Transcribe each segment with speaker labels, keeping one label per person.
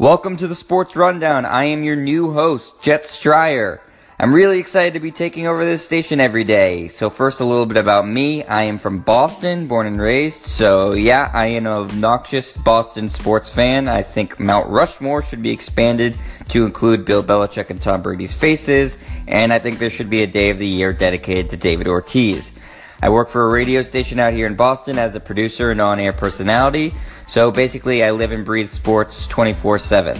Speaker 1: Welcome to the Sports Rundown. I am your new host, Jet Striar. I'm really excited to be taking over this station every day. So first, a little bit about me. I am from Boston, born and raised. So yeah, I am an obnoxious Boston sports fan. I think Mount Rushmore should be expanded to include Bill Belichick and Tom Brady's faces. And I think there should be a day of the year dedicated to David Ortiz. I work for a radio station out here in Boston as a producer and on-air personality. So basically, I live and breathe sports 24/7.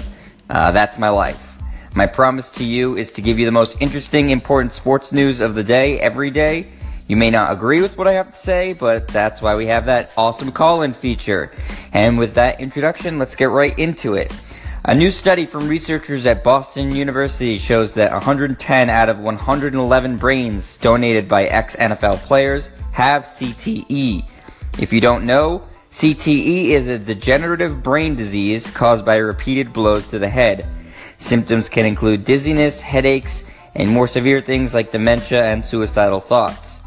Speaker 1: Uh, that's my life. My promise to you is to give you the most interesting, important sports news of the day every day. You may not agree with what I have to say, but that's why we have that awesome call in feature. And with that introduction, let's get right into it. A new study from researchers at Boston University shows that 110 out of 111 brains donated by ex NFL players have CTE. If you don't know, CTE is a degenerative brain disease caused by repeated blows to the head. Symptoms can include dizziness, headaches, and more severe things like dementia and suicidal thoughts.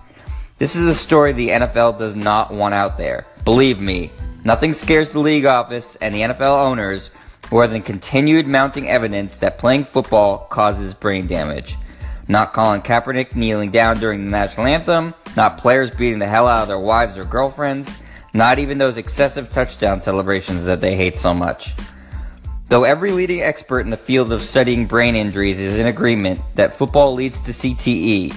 Speaker 1: This is a story the NFL does not want out there. Believe me, nothing scares the league office and the NFL owners more than continued mounting evidence that playing football causes brain damage. Not Colin Kaepernick kneeling down during the national anthem, not players beating the hell out of their wives or girlfriends, not even those excessive touchdown celebrations that they hate so much. Though every leading expert in the field of studying brain injuries is in agreement that football leads to CTE,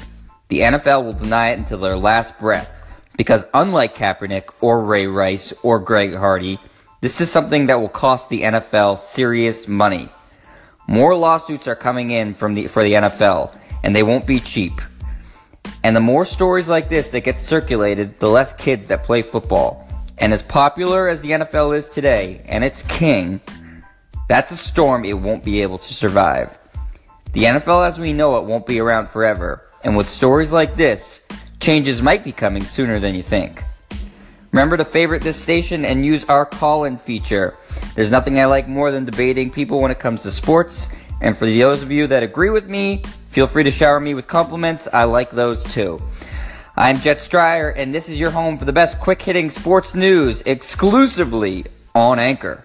Speaker 1: the NFL will deny it until their last breath. Because unlike Kaepernick or Ray Rice or Greg Hardy, this is something that will cost the NFL serious money. More lawsuits are coming in from the, for the NFL, and they won't be cheap. And the more stories like this that get circulated, the less kids that play football. And as popular as the NFL is today, and its king, that's a storm it won't be able to survive. The NFL as we know it won't be around forever, and with stories like this, changes might be coming sooner than you think. Remember to favorite this station and use our call in feature. There's nothing I like more than debating people when it comes to sports, and for those of you that agree with me, feel free to shower me with compliments. I like those too. I'm Jet Striar, and this is your home for the best quick hitting sports news exclusively on Anchor.